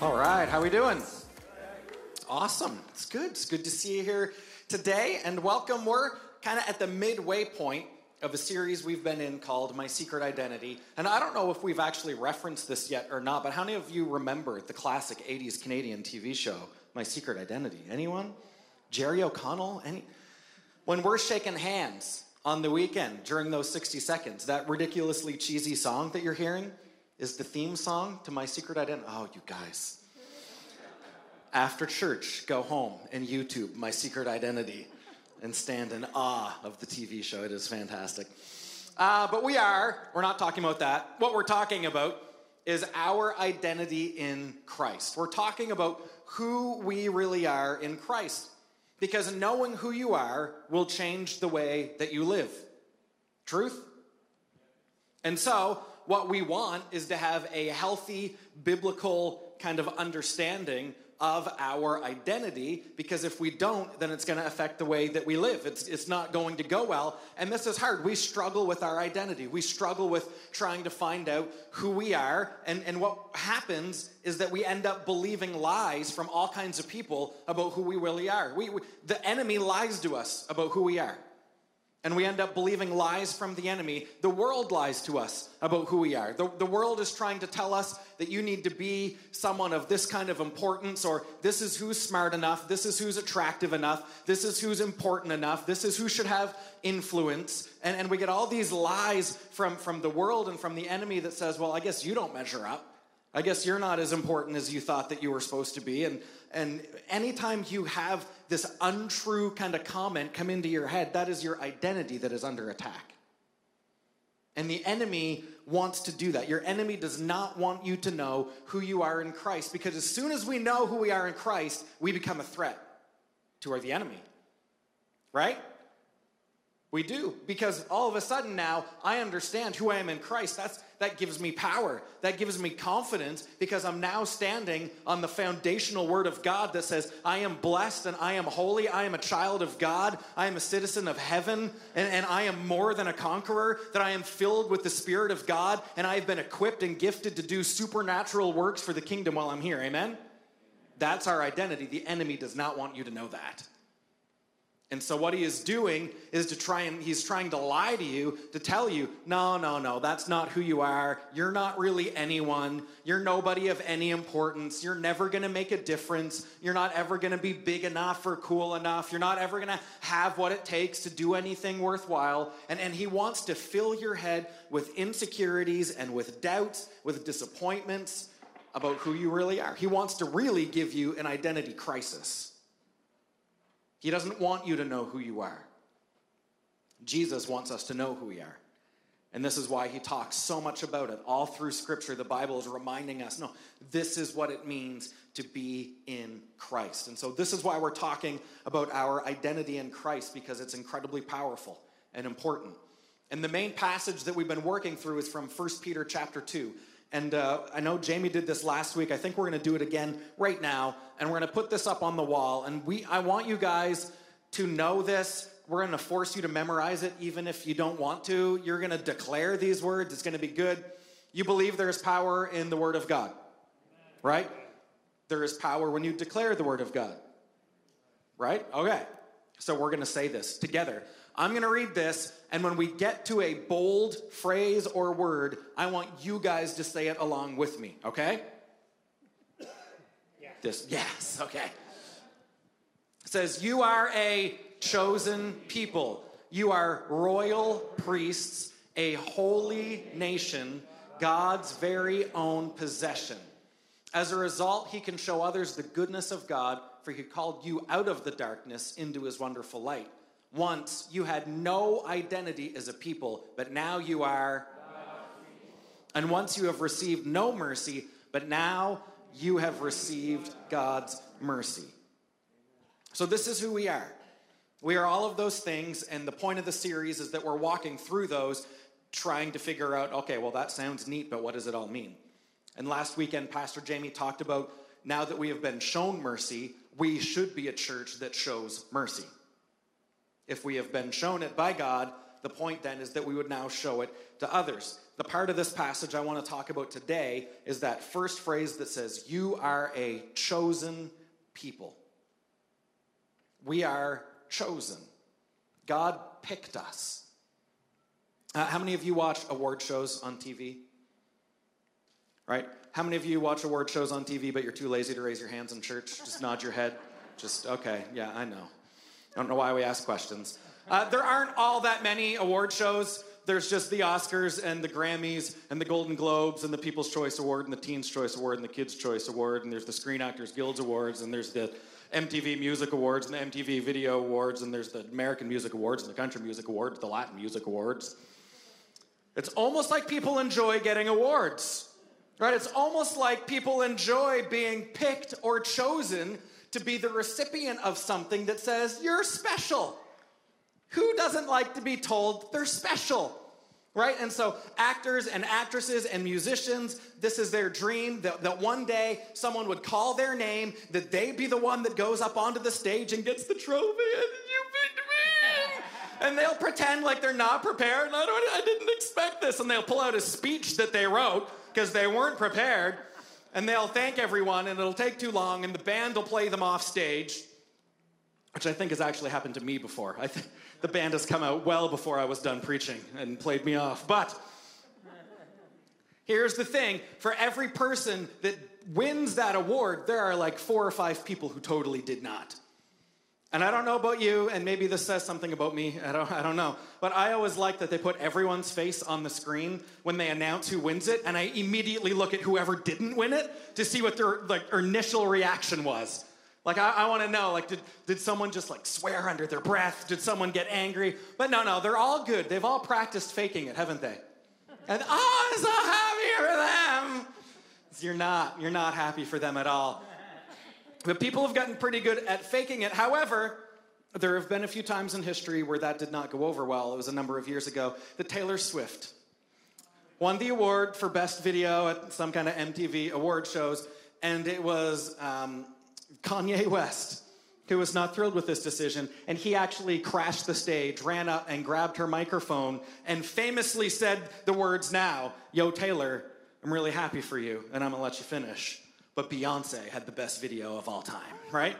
All right, how we doing? Awesome. It's good. It's good to see you here today and welcome. We're kind of at the midway point of a series we've been in called My Secret Identity. And I don't know if we've actually referenced this yet or not, but how many of you remember the classic 80s Canadian TV show, My Secret Identity? Anyone? Jerry O'Connell? Any? When we're shaking hands on the weekend during those 60 seconds, that ridiculously cheesy song that you're hearing, is the theme song to My Secret Identity. Oh, you guys. After church, go home and YouTube My Secret Identity and stand in awe of the TV show. It is fantastic. Uh, but we are, we're not talking about that. What we're talking about is our identity in Christ. We're talking about who we really are in Christ. Because knowing who you are will change the way that you live. Truth? And so, what we want is to have a healthy biblical kind of understanding of our identity because if we don't then it's going to affect the way that we live. It's, it's not going to go well. And this is hard. We struggle with our identity. We struggle with trying to find out who we are. And, and what happens is that we end up believing lies from all kinds of people about who we really are. We, we the enemy lies to us about who we are and we end up believing lies from the enemy. The world lies to us about who we are. The, the world is trying to tell us that you need to be someone of this kind of importance, or this is who's smart enough, this is who's attractive enough, this is who's important enough, this is who should have influence. And, and we get all these lies from, from the world and from the enemy that says, well, I guess you don't measure up. I guess you're not as important as you thought that you were supposed to be. And, and anytime you have this untrue kind of comment come into your head, that is your identity that is under attack. And the enemy wants to do that. Your enemy does not want you to know who you are in Christ because as soon as we know who we are in Christ, we become a threat to the enemy. Right? We do, because all of a sudden now I understand who I am in Christ. That's, that gives me power. That gives me confidence because I'm now standing on the foundational word of God that says, I am blessed and I am holy. I am a child of God. I am a citizen of heaven and, and I am more than a conqueror. That I am filled with the Spirit of God and I have been equipped and gifted to do supernatural works for the kingdom while I'm here. Amen? That's our identity. The enemy does not want you to know that. And so what he is doing is to try and he's trying to lie to you to tell you, no, no, no, that's not who you are. You're not really anyone. You're nobody of any importance. You're never going to make a difference. You're not ever going to be big enough or cool enough. You're not ever going to have what it takes to do anything worthwhile. And, and he wants to fill your head with insecurities and with doubts, with disappointments about who you really are. He wants to really give you an identity crisis. He doesn't want you to know who you are. Jesus wants us to know who we are. And this is why he talks so much about it. All through scripture, the Bible is reminding us no, this is what it means to be in Christ. And so, this is why we're talking about our identity in Christ because it's incredibly powerful and important. And the main passage that we've been working through is from 1 Peter chapter 2. And uh, I know Jamie did this last week. I think we're going to do it again right now. And we're going to put this up on the wall. And we, I want you guys to know this. We're going to force you to memorize it, even if you don't want to. You're going to declare these words. It's going to be good. You believe there's power in the Word of God, right? There is power when you declare the Word of God, right? Okay. So we're going to say this together. I'm going to read this, and when we get to a bold phrase or word, I want you guys to say it along with me, okay? Yeah. This, yes, okay. It says, You are a chosen people, you are royal priests, a holy nation, God's very own possession. As a result, he can show others the goodness of God, for he called you out of the darkness into his wonderful light. Once you had no identity as a people, but now you are. And once you have received no mercy, but now you have received God's mercy. So, this is who we are. We are all of those things, and the point of the series is that we're walking through those, trying to figure out okay, well, that sounds neat, but what does it all mean? And last weekend, Pastor Jamie talked about now that we have been shown mercy, we should be a church that shows mercy if we have been shown it by God, the point then is that we would now show it to others. The part of this passage I want to talk about today is that first phrase that says, You are a chosen people. We are chosen. God picked us. Uh, how many of you watch award shows on TV? Right? How many of you watch award shows on TV, but you're too lazy to raise your hands in church? Just nod your head. Just, okay, yeah, I know. I don't know why we ask questions. Uh, there aren't all that many award shows. There's just the Oscars and the Grammys and the Golden Globes and the People's Choice Award and the Teen's Choice Award and the Kids' Choice Award and there's the Screen Actors Guilds Awards and there's the MTV Music Awards and the MTV Video Awards and there's the American Music Awards and the Country Music Awards, the Latin Music Awards. It's almost like people enjoy getting awards, right? It's almost like people enjoy being picked or chosen to be the recipient of something that says, you're special. Who doesn't like to be told they're special? Right? And so, actors and actresses and musicians, this is their dream that, that one day someone would call their name, that they'd be the one that goes up onto the stage and gets the trophy, and you picked me. And they'll pretend like they're not prepared. I, I didn't expect this. And they'll pull out a speech that they wrote because they weren't prepared. And they'll thank everyone, and it'll take too long, and the band will play them off stage, which I think has actually happened to me before. I think the band has come out well before I was done preaching and played me off. But here's the thing for every person that wins that award, there are like four or five people who totally did not. And I don't know about you, and maybe this says something about me, I don't, I don't know. But I always like that they put everyone's face on the screen when they announce who wins it, and I immediately look at whoever didn't win it to see what their like, initial reaction was. Like, I, I want to know, like, did, did someone just like swear under their breath? Did someone get angry? But no, no, they're all good. They've all practiced faking it, haven't they? And oh, I'm so happy for them. You're not. You're not happy for them at all. But people have gotten pretty good at faking it. However, there have been a few times in history where that did not go over well. It was a number of years ago that Taylor Swift won the award for Best Video at some kind of MTV award shows, and it was um, Kanye West, who was not thrilled with this decision, and he actually crashed the stage, ran up and grabbed her microphone, and famously said the words now, Yo, Taylor, I'm really happy for you, and I'm gonna let you finish. But Beyonce had the best video of all time, right?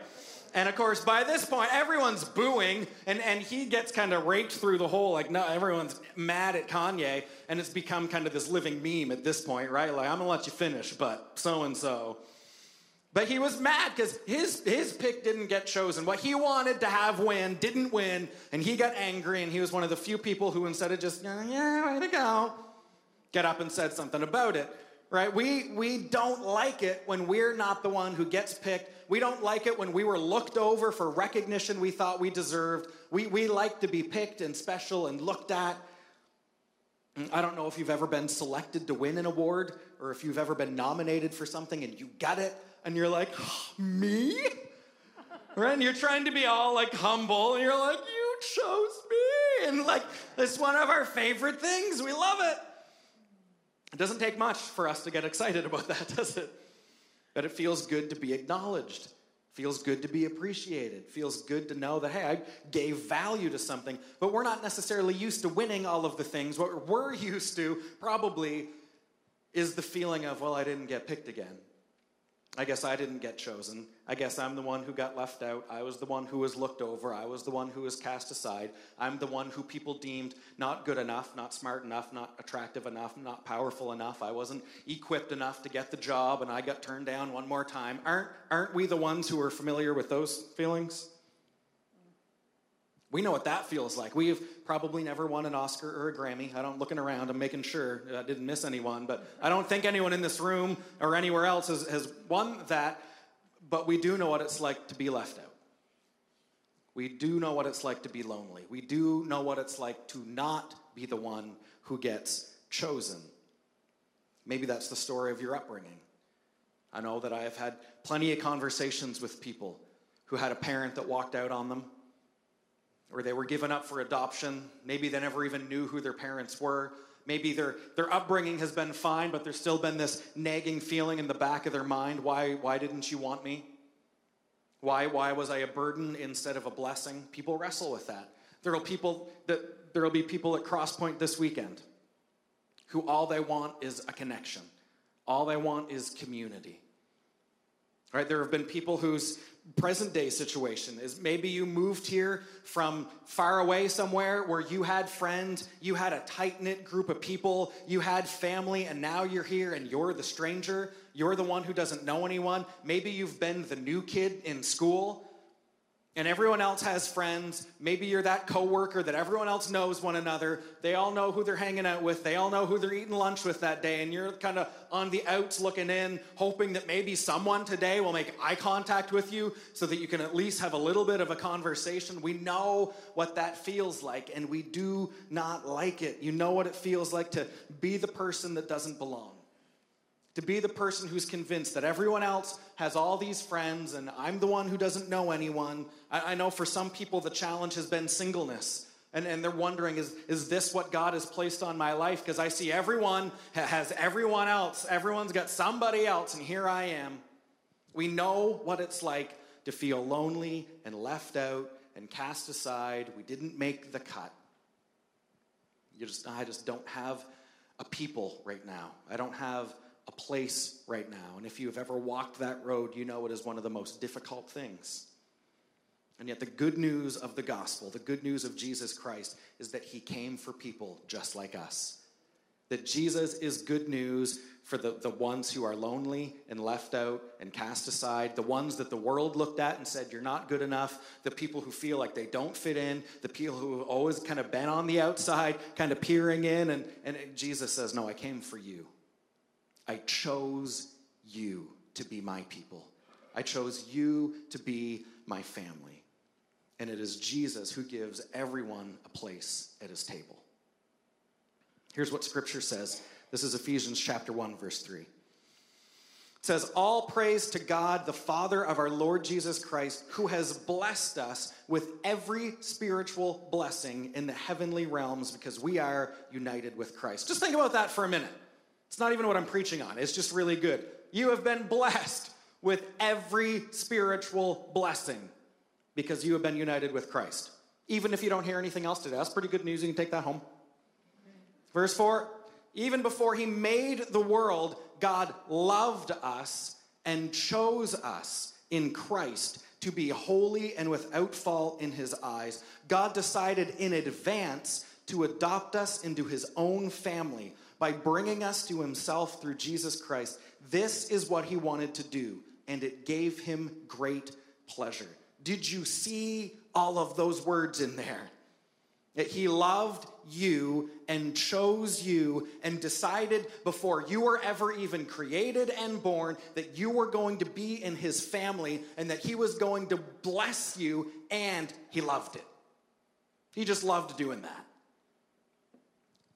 And of course, by this point, everyone's booing, and, and he gets kind of raked through the hole. Like, no, everyone's mad at Kanye, and it's become kind of this living meme at this point, right? Like, I'm gonna let you finish, but so and so but he was mad because his, his pick didn't get chosen. What he wanted to have win didn't win, and he got angry, and he was one of the few people who, instead of just, yeah, yeah way to go, get up and said something about it. Right? We, we don't like it when we're not the one who gets picked. We don't like it when we were looked over for recognition we thought we deserved. We, we like to be picked and special and looked at. Mm, I don't know if you've ever been selected to win an award or if you've ever been nominated for something and you got it and you're like, me? Right? And you're trying to be all like humble, and you're like, you chose me. And like, it's one of our favorite things. We love it. It doesn't take much for us to get excited about that, does it? But it feels good to be acknowledged. Feels good to be appreciated. Feels good to know that, hey, I gave value to something. But we're not necessarily used to winning all of the things. What we're used to probably is the feeling of, well, I didn't get picked again. I guess I didn't get chosen. I guess I'm the one who got left out. I was the one who was looked over. I was the one who was cast aside. I'm the one who people deemed not good enough, not smart enough, not attractive enough, not powerful enough. I wasn't equipped enough to get the job and I got turned down one more time. Aren't, aren't we the ones who are familiar with those feelings? We know what that feels like. We've probably never won an Oscar or a Grammy. I don't looking around. I'm making sure I didn't miss anyone, but I don't think anyone in this room or anywhere else has, has won that. But we do know what it's like to be left out. We do know what it's like to be lonely. We do know what it's like to not be the one who gets chosen. Maybe that's the story of your upbringing. I know that I have had plenty of conversations with people who had a parent that walked out on them or they were given up for adoption. Maybe they never even knew who their parents were. Maybe their, their upbringing has been fine, but there's still been this nagging feeling in the back of their mind why, why didn't you want me? Why, why was I a burden instead of a blessing? People wrestle with that. There'll people that there'll be people at Crosspoint this weekend who all they want is a connection. All they want is community. Right? There have been people whose present day situation is maybe you moved here from far away somewhere where you had friends, you had a tight knit group of people, you had family, and now you're here and you're the stranger. You're the one who doesn't know anyone. Maybe you've been the new kid in school and everyone else has friends. Maybe you're that coworker that everyone else knows one another. They all know who they're hanging out with. They all know who they're eating lunch with that day. And you're kind of on the outs looking in, hoping that maybe someone today will make eye contact with you so that you can at least have a little bit of a conversation. We know what that feels like, and we do not like it. You know what it feels like to be the person that doesn't belong to be the person who's convinced that everyone else has all these friends and I'm the one who doesn't know anyone. I, I, know for some people the challenge has been singleness. And, and they're wondering, is, is this what God has placed on my life? Because I see everyone has everyone else. Everyone's got somebody else, and here I am. We know what it's like to feel lonely and left out and cast aside. We didn't make the cut. You just, I just don't have a people right now. I don't have a place right now. And if you have ever walked that road, you know it is one of the most difficult things. And yet, the good news of the gospel, the good news of Jesus Christ, is that he came for people just like us. That Jesus is good news for the, the ones who are lonely and left out and cast aside, the ones that the world looked at and said, You're not good enough, the people who feel like they don't fit in, the people who have always kind of been on the outside, kind of peering in. And, and Jesus says, No, I came for you. I chose you to be my people. I chose you to be my family. And it is Jesus who gives everyone a place at his table. Here's what scripture says. This is Ephesians chapter 1 verse 3. It says, All praise to God, the Father of our Lord Jesus Christ, who has blessed us with every spiritual blessing in the heavenly realms because we are united with Christ. Just think about that for a minute. It's not even what I'm preaching on, it's just really good. You have been blessed with every spiritual blessing because you have been united with Christ. Even if you don't hear anything else today, that's pretty good news. You can take that home. Verse 4 Even before he made the world, God loved us and chose us in Christ to be holy and without fault in his eyes. God decided in advance to adopt us into his own family by bringing us to himself through Jesus Christ. This is what he wanted to do, and it gave him great pleasure. Did you see all of those words in there? That he loved you and chose you and decided before you were ever even created and born that you were going to be in his family and that he was going to bless you, and he loved it. He just loved doing that.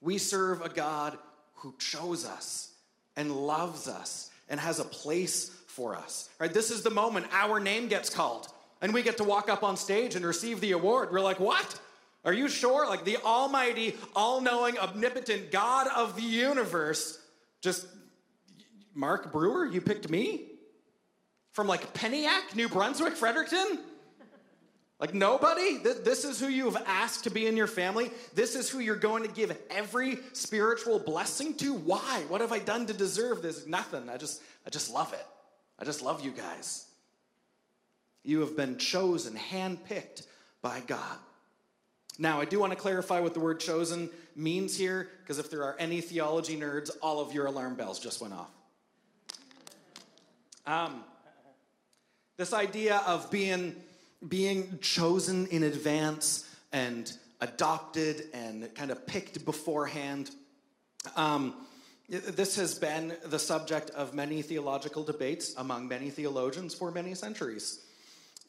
We serve a God who chose us and loves us and has a place for us. Right? This is the moment our name gets called and we get to walk up on stage and receive the award. We're like, "What? Are you sure? Like the almighty, all-knowing, omnipotent God of the universe just Mark Brewer, you picked me? From like Penniac, New Brunswick, Fredericton? Like nobody? This is who you have asked to be in your family. This is who you're going to give every spiritual blessing to. Why? What have I done to deserve this? Nothing. I just I just love it. I just love you guys. You have been chosen, handpicked by God. Now, I do want to clarify what the word chosen means here, because if there are any theology nerds, all of your alarm bells just went off. Um, this idea of being being chosen in advance and adopted and kind of picked beforehand. Um, this has been the subject of many theological debates among many theologians for many centuries.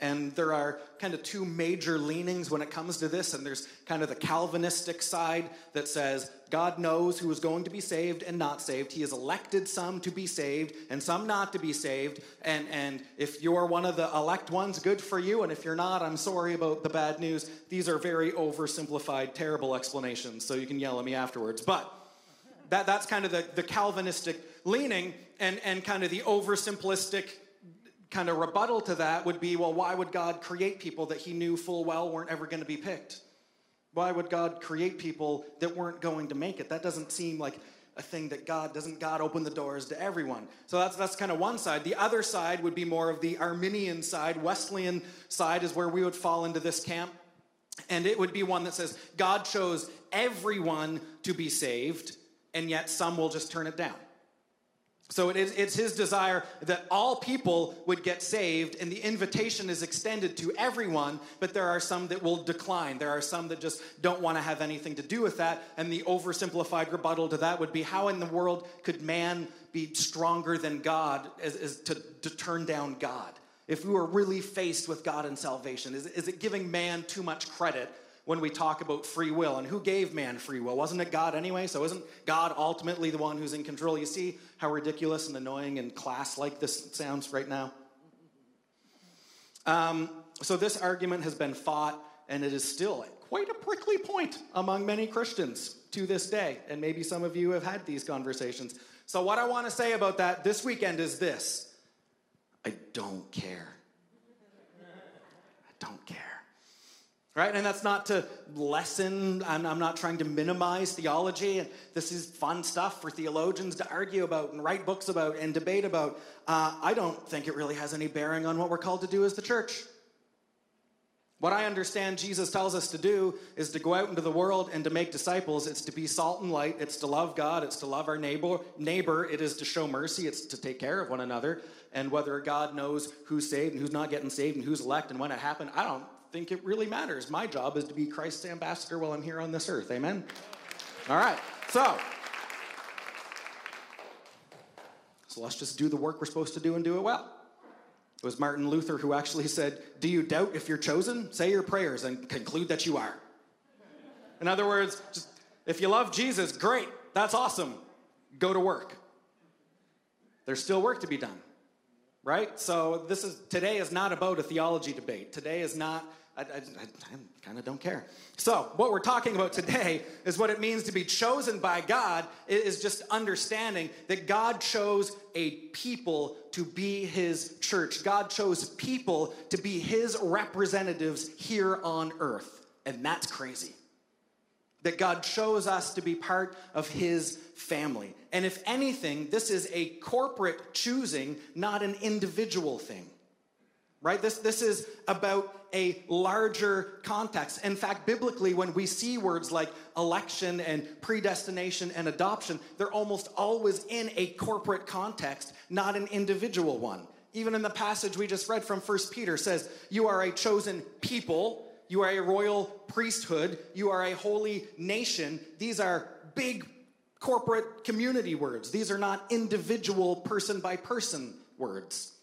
And there are kind of two major leanings when it comes to this. And there's kind of the Calvinistic side that says God knows who is going to be saved and not saved. He has elected some to be saved and some not to be saved. And, and if you're one of the elect ones, good for you. And if you're not, I'm sorry about the bad news. These are very oversimplified, terrible explanations. So you can yell at me afterwards. But that, that's kind of the, the Calvinistic leaning and, and kind of the oversimplistic kind of rebuttal to that would be well, why would God create people that he knew full well weren't ever going to be picked? Why would God create people that weren't going to make it? That doesn't seem like a thing that God doesn't God open the doors to everyone. So that's that's kind of one side. The other side would be more of the Arminian side, Wesleyan side is where we would fall into this camp. And it would be one that says God chose everyone to be saved, and yet some will just turn it down. So it is, it's his desire that all people would get saved, and the invitation is extended to everyone, but there are some that will decline. There are some that just don't want to have anything to do with that. And the oversimplified rebuttal to that would be how in the world could man be stronger than God as, as to, to turn down God? If we were really faced with God and salvation, is, is it giving man too much credit when we talk about free will. And who gave man free will? Wasn't it God anyway? So isn't God ultimately the one who's in control? You see how ridiculous and annoying and class like this sounds right now? Um, so this argument has been fought, and it is still quite a prickly point among many Christians to this day. And maybe some of you have had these conversations. So, what I want to say about that this weekend is this I don't care. I don't care right? And that's not to lessen, I'm, I'm, not trying to minimize theology. And this is fun stuff for theologians to argue about and write books about and debate about. Uh, I don't think it really has any bearing on what we're called to do as the church. What I understand Jesus tells us to do is to go out into the world and to make disciples. It's to be salt and light. It's to love God. It's to love our neighbor. Neighbor. It is to show mercy. It's to take care of one another. And whether God knows who's saved and who's not getting saved and who's elect and when it happened, I don't think it really matters. My job is to be Christ's ambassador while I'm here on this earth. Amen? All right. So, so let's just do the work we're supposed to do and do it well. It was Martin Luther who actually said, Do you doubt if you're chosen? Say your prayers and conclude that you are. In other words, just, if you love Jesus, great, that's awesome. Go to work. There's still work to be done. Right? So this is today is not about a theology debate. Today is not I, I, I kind of don't care. So, what we're talking about today is what it means to be chosen by God, it is just understanding that God chose a people to be his church. God chose people to be his representatives here on earth. And that's crazy. That God chose us to be part of his family. And if anything, this is a corporate choosing, not an individual thing right? This, this is about a larger context. In fact, biblically, when we see words like election and predestination and adoption, they're almost always in a corporate context, not an individual one. Even in the passage we just read from 1 Peter says, You are a chosen people, you are a royal priesthood, you are a holy nation. These are big corporate community words. These are not individual person by person words.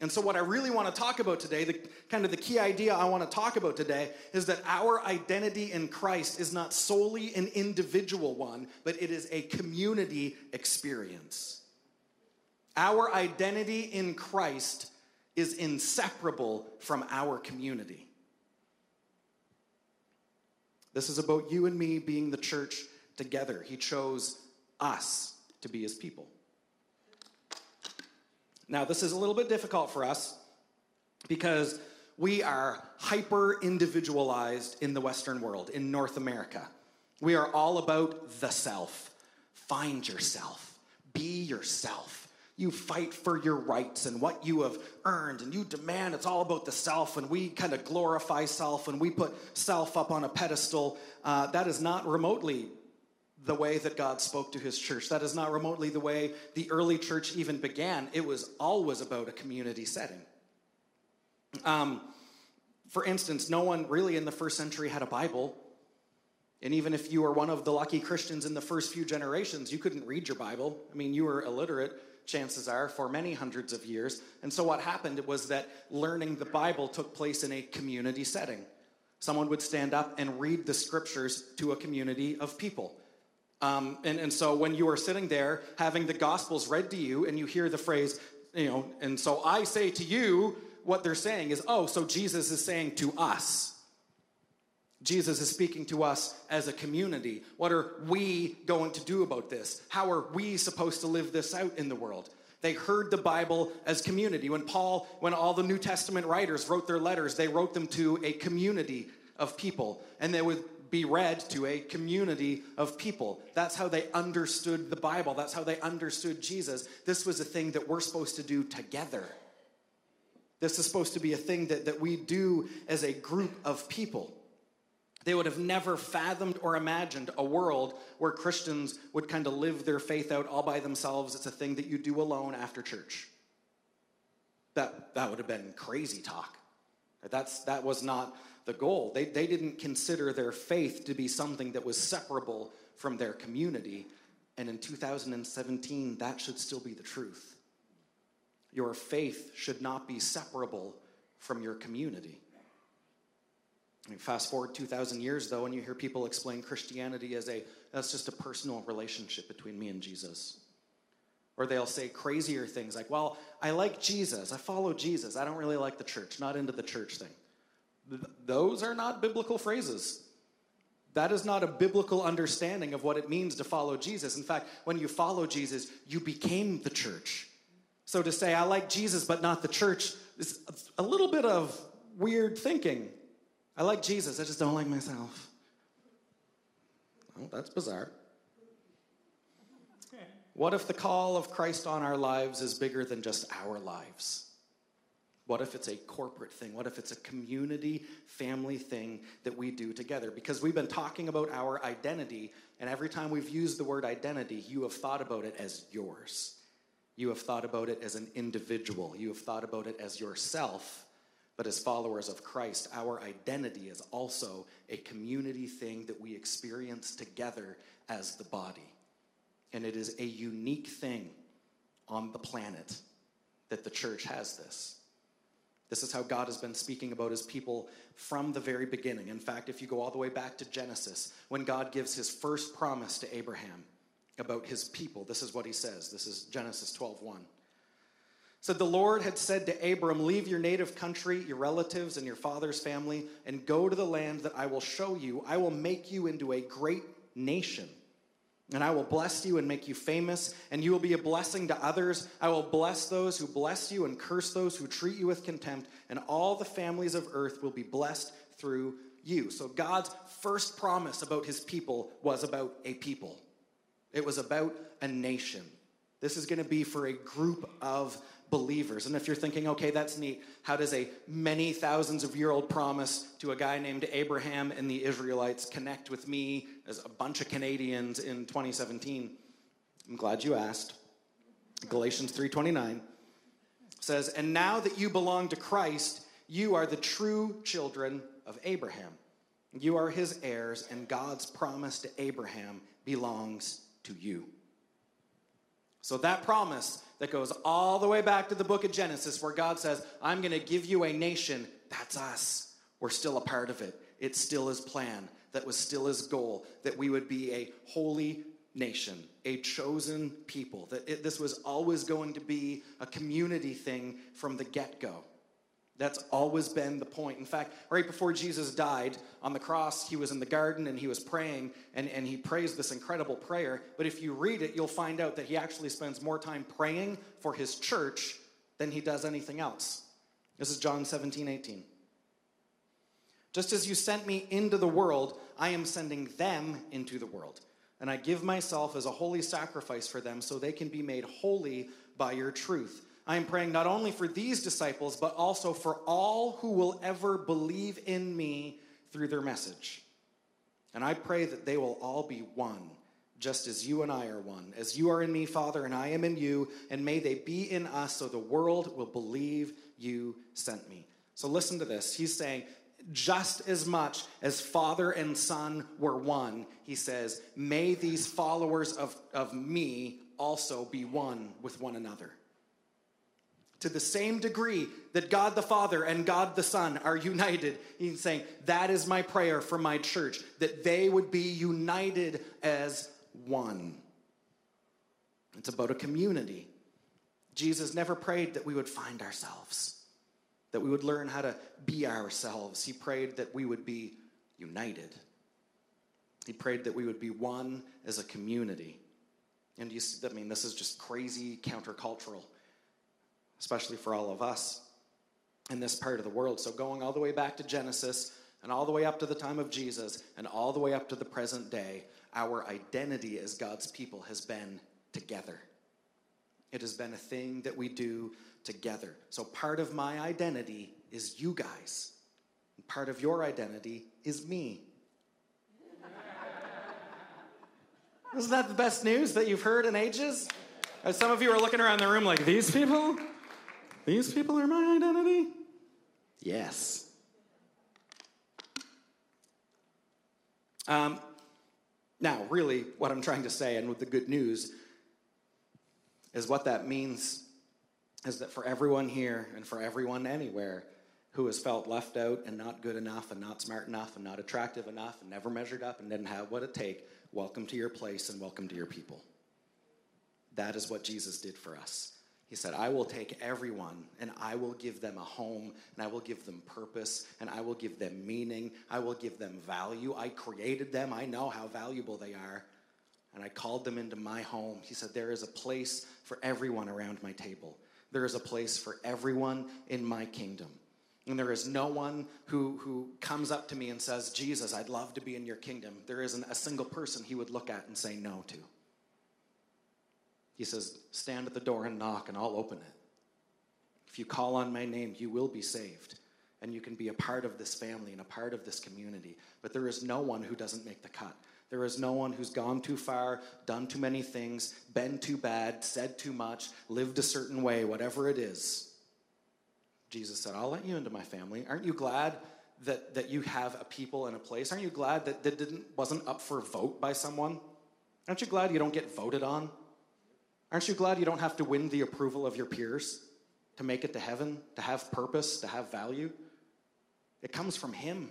And so, what I really want to talk about today, the kind of the key idea I want to talk about today, is that our identity in Christ is not solely an individual one, but it is a community experience. Our identity in Christ is inseparable from our community. This is about you and me being the church together. He chose us to be his people. Now, this is a little bit difficult for us because we are hyper individualized in the Western world, in North America. We are all about the self. Find yourself, be yourself. You fight for your rights and what you have earned, and you demand it's all about the self, and we kind of glorify self and we put self up on a pedestal. Uh, that is not remotely the way that God spoke to his church. That is not remotely the way the early church even began. It was always about a community setting. Um, for instance, no one really in the first century had a Bible. And even if you were one of the lucky Christians in the first few generations, you couldn't read your Bible. I mean, you were illiterate, chances are, for many hundreds of years. And so what happened was that learning the Bible took place in a community setting. Someone would stand up and read the scriptures to a community of people. Um, and, and so when you are sitting there having the Gospels read to you and you hear the phrase, you know, and so I say to you, what they're saying is, oh, so Jesus is saying to us. Jesus is speaking to us as a community. What are we going to do about this? How are we supposed to live this out in the world? They heard the Bible as community. When Paul, when all the New Testament writers wrote their letters, they wrote them to a community of people. And they would be read to a community of people. That's how they understood the Bible. That's how they understood Jesus. This was a thing that we're supposed to do together. This is supposed to be a thing that, that we do as a group of people. They would have never fathomed or imagined a world where Christians would kind of live their faith out all by themselves. It's a thing that you do alone after church. That, that would have been crazy talk. That's, that was not the goal. They, they didn't consider their faith to be something that was separable from their community. And in 2017, that should still be the truth. Your faith should not be separable from your community. I mean, fast forward 2,000 years, though, and you hear people explain Christianity as a that's just a personal relationship between me and Jesus. Or they'll say crazier things like, well, I like Jesus. I follow Jesus. I don't really like the church. Not into the church thing. Th- those are not biblical phrases. That is not a biblical understanding of what it means to follow Jesus. In fact, when you follow Jesus, you became the church. So to say, I like Jesus but not the church, is a little bit of weird thinking. I like Jesus, I just don't like myself. Oh, that's bizarre. What if the call of Christ on our lives is bigger than just our lives? What if it's a corporate thing? What if it's a community, family thing that we do together? Because we've been talking about our identity, and every time we've used the word identity, you have thought about it as yours. You have thought about it as an individual. You have thought about it as yourself. But as followers of Christ, our identity is also a community thing that we experience together as the body. And it is a unique thing on the planet that the church has this. This is how God has been speaking about his people from the very beginning. In fact, if you go all the way back to Genesis, when God gives his first promise to Abraham about his people, this is what he says. This is Genesis 12:1. Said the Lord had said to Abram, Leave your native country, your relatives, and your father's family, and go to the land that I will show you. I will make you into a great nation and I will bless you and make you famous, and you will be a blessing to others. I will bless those who bless you and curse those who treat you with contempt, and all the families of earth will be blessed through you. So, God's first promise about his people was about a people, it was about a nation. This is going to be for a group of believers. And if you're thinking, okay, that's neat, how does a many thousands of year old promise to a guy named Abraham and the Israelites connect with me as a bunch of Canadians in 2017? I'm glad you asked. Galatians 3:29 says, "And now that you belong to Christ, you are the true children of Abraham. You are his heirs, and God's promise to Abraham belongs to you." So that promise that goes all the way back to the book of Genesis, where God says, I'm going to give you a nation. That's us. We're still a part of it. It's still his plan. That was still his goal, that we would be a holy nation, a chosen people. That it, this was always going to be a community thing from the get go. That's always been the point. In fact, right before Jesus died on the cross, he was in the garden and he was praying, and, and he prays this incredible prayer. But if you read it, you'll find out that he actually spends more time praying for his church than he does anything else. This is John 17, 18. Just as you sent me into the world, I am sending them into the world. And I give myself as a holy sacrifice for them so they can be made holy by your truth. I am praying not only for these disciples, but also for all who will ever believe in me through their message. And I pray that they will all be one, just as you and I are one. As you are in me, Father, and I am in you, and may they be in us so the world will believe you sent me. So listen to this. He's saying, just as much as Father and Son were one, he says, may these followers of, of me also be one with one another to the same degree that God the Father and God the Son are united. He's saying, That is my prayer for my church, that they would be united as one. It's about a community. Jesus never prayed that we would find ourselves, that we would learn how to be ourselves. He prayed that we would be united. He prayed that we would be one as a community. And you, I mean, this is just crazy countercultural especially for all of us in this part of the world. So, going all the way back to Genesis, and all the way up to the time of Jesus, and all the way up to the present day, our identity as God's people has been together. It has been a thing that we do together. So part of my identity is you guys. And part of your identity is me. Isn't that the best news that you've heard in ages? As some of you are looking around the room like, these people? These people are my identity? Yes. Um, now, really, what I'm trying to say, and with the good news, is what that means is that for everyone here and for everyone anywhere who has felt left out and not good enough and not smart enough and not attractive enough and never measured up and didn't have what it take, welcome to your place and welcome to your people. That is what Jesus did for us. He said, I will take everyone and I will give them a home and I will give them purpose and I will give them meaning. I will give them value. I created them. I know how valuable they are. And I called them into my home. He said, There is a place for everyone around my table. There is a place for everyone in my kingdom. And there is no one who, who comes up to me and says, Jesus, I'd love to be in your kingdom. There isn't a single person he would look at and say no to. He says, Stand at the door and knock, and I'll open it. If you call on my name, you will be saved. And you can be a part of this family and a part of this community. But there is no one who doesn't make the cut. There is no one who's gone too far, done too many things, been too bad, said too much, lived a certain way, whatever it is. Jesus said, I'll let you into my family. Aren't you glad that, that you have a people and a place? Aren't you glad that that didn't, wasn't up for vote by someone? Aren't you glad you don't get voted on? Aren't you glad you don't have to win the approval of your peers to make it to heaven, to have purpose, to have value? It comes from Him.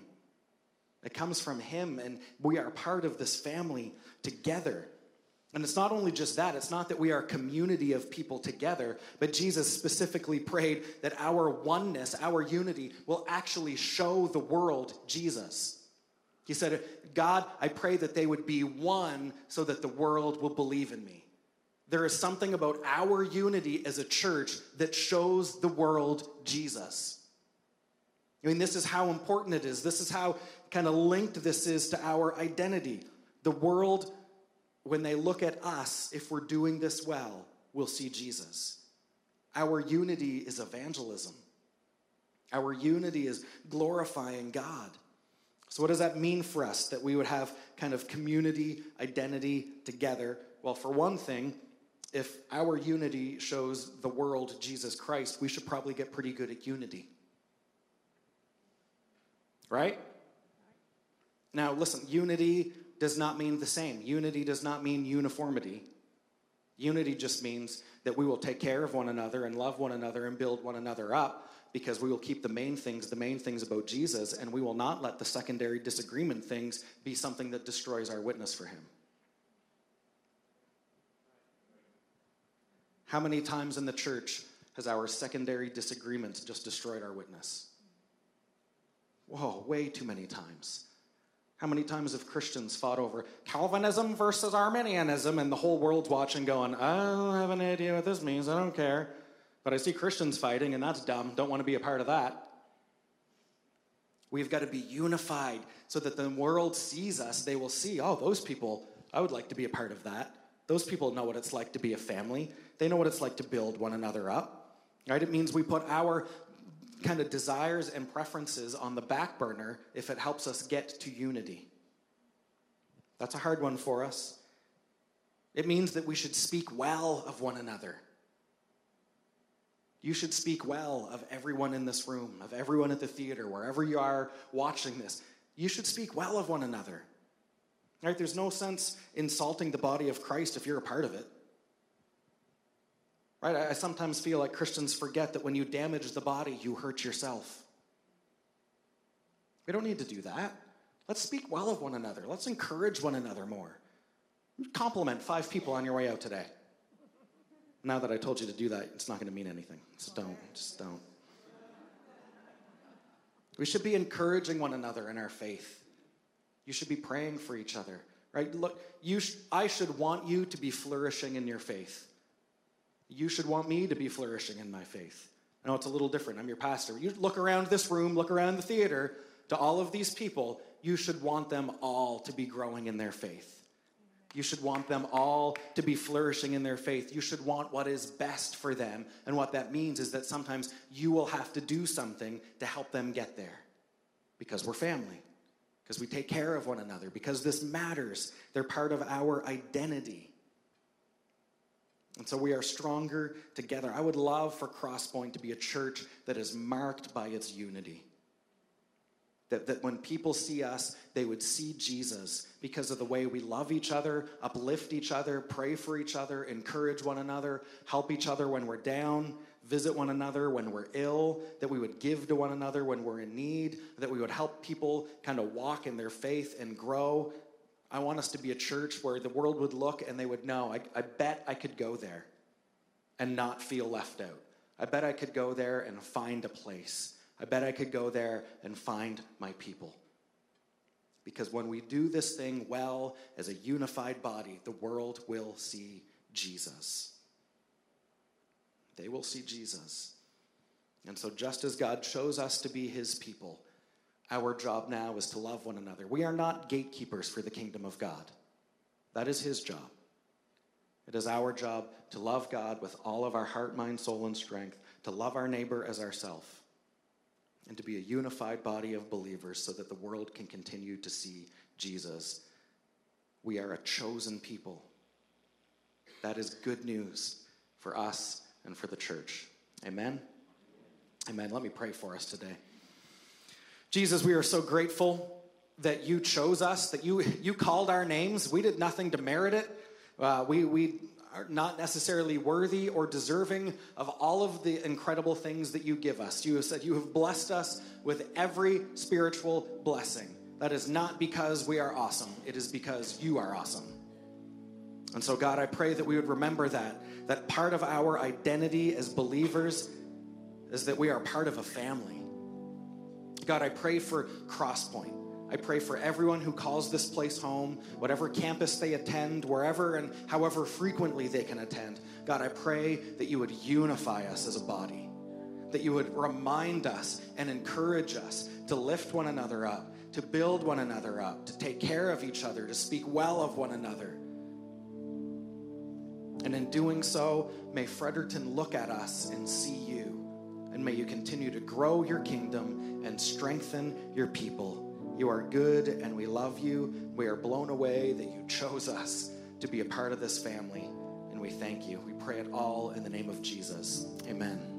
It comes from Him, and we are part of this family together. And it's not only just that, it's not that we are a community of people together, but Jesus specifically prayed that our oneness, our unity, will actually show the world Jesus. He said, God, I pray that they would be one so that the world will believe in me. There is something about our unity as a church that shows the world Jesus. I mean, this is how important it is. This is how kind of linked this is to our identity. The world, when they look at us, if we're doing this well, will see Jesus. Our unity is evangelism. Our unity is glorifying God. So, what does that mean for us that we would have kind of community identity together? Well, for one thing, if our unity shows the world Jesus Christ, we should probably get pretty good at unity. Right? Now, listen, unity does not mean the same. Unity does not mean uniformity. Unity just means that we will take care of one another and love one another and build one another up because we will keep the main things, the main things about Jesus, and we will not let the secondary disagreement things be something that destroys our witness for Him. How many times in the church has our secondary disagreements just destroyed our witness? Whoa, way too many times. How many times have Christians fought over Calvinism versus Arminianism and the whole world's watching going, I don't have any idea what this means, I don't care. But I see Christians fighting and that's dumb, don't want to be a part of that. We've got to be unified so that the world sees us. They will see, oh, those people, I would like to be a part of that. Those people know what it's like to be a family. They know what it's like to build one another up. Right? It means we put our kind of desires and preferences on the back burner if it helps us get to unity. That's a hard one for us. It means that we should speak well of one another. You should speak well of everyone in this room, of everyone at the theater, wherever you are watching this. You should speak well of one another. Right? There's no sense insulting the body of Christ if you're a part of it. Right? I sometimes feel like Christians forget that when you damage the body, you hurt yourself. We don't need to do that. Let's speak well of one another. Let's encourage one another more. Compliment five people on your way out today. Now that I told you to do that, it's not going to mean anything. So don't, just don't. We should be encouraging one another in our faith. You should be praying for each other, right? Look, you sh- I should want you to be flourishing in your faith you should want me to be flourishing in my faith. I know it's a little different. I'm your pastor. You look around this room, look around the theater. to all of these people, you should want them all to be growing in their faith. You should want them all to be flourishing in their faith. You should want what is best for them. And what that means is that sometimes you will have to do something to help them get there because we're family, because we take care of one another, because this matters. They're part of our identity. And so we are stronger together. I would love for Crosspoint to be a church that is marked by its unity. That, that when people see us, they would see Jesus because of the way we love each other, uplift each other, pray for each other, encourage one another, help each other when we're down, visit one another when we're ill, that we would give to one another when we're in need, that we would help people kind of walk in their faith and grow. I want us to be a church where the world would look and they would know, I, I bet I could go there and not feel left out. I bet I could go there and find a place I bet I could go there and find my people. Because when we do this thing well as a unified body, the world will see Jesus. They will see Jesus. And so, just as God chose us to be his people, our job now is to love one another. We are not gatekeepers for the kingdom of God, that is his job. It is our job to love God with all of our heart, mind, soul, and strength, to love our neighbor as ourselves and to be a unified body of believers so that the world can continue to see Jesus. We are a chosen people. That is good news for us and for the church. Amen. Amen. Let me pray for us today. Jesus, we are so grateful that you chose us, that you, you called our names. We did nothing to merit it. Uh, we, we are not necessarily worthy or deserving of all of the incredible things that you give us. You have said you have blessed us with every spiritual blessing. That is not because we are awesome, it is because you are awesome. And so, God, I pray that we would remember that, that part of our identity as believers is that we are part of a family. God, I pray for Crosspoint. I pray for everyone who calls this place home, whatever campus they attend, wherever and however frequently they can attend. God, I pray that you would unify us as a body, that you would remind us and encourage us to lift one another up, to build one another up, to take care of each other, to speak well of one another. And in doing so, may Fredericton look at us and see you. And may you continue to grow your kingdom and strengthen your people. You are good and we love you. We are blown away that you chose us to be a part of this family. And we thank you. We pray it all in the name of Jesus. Amen.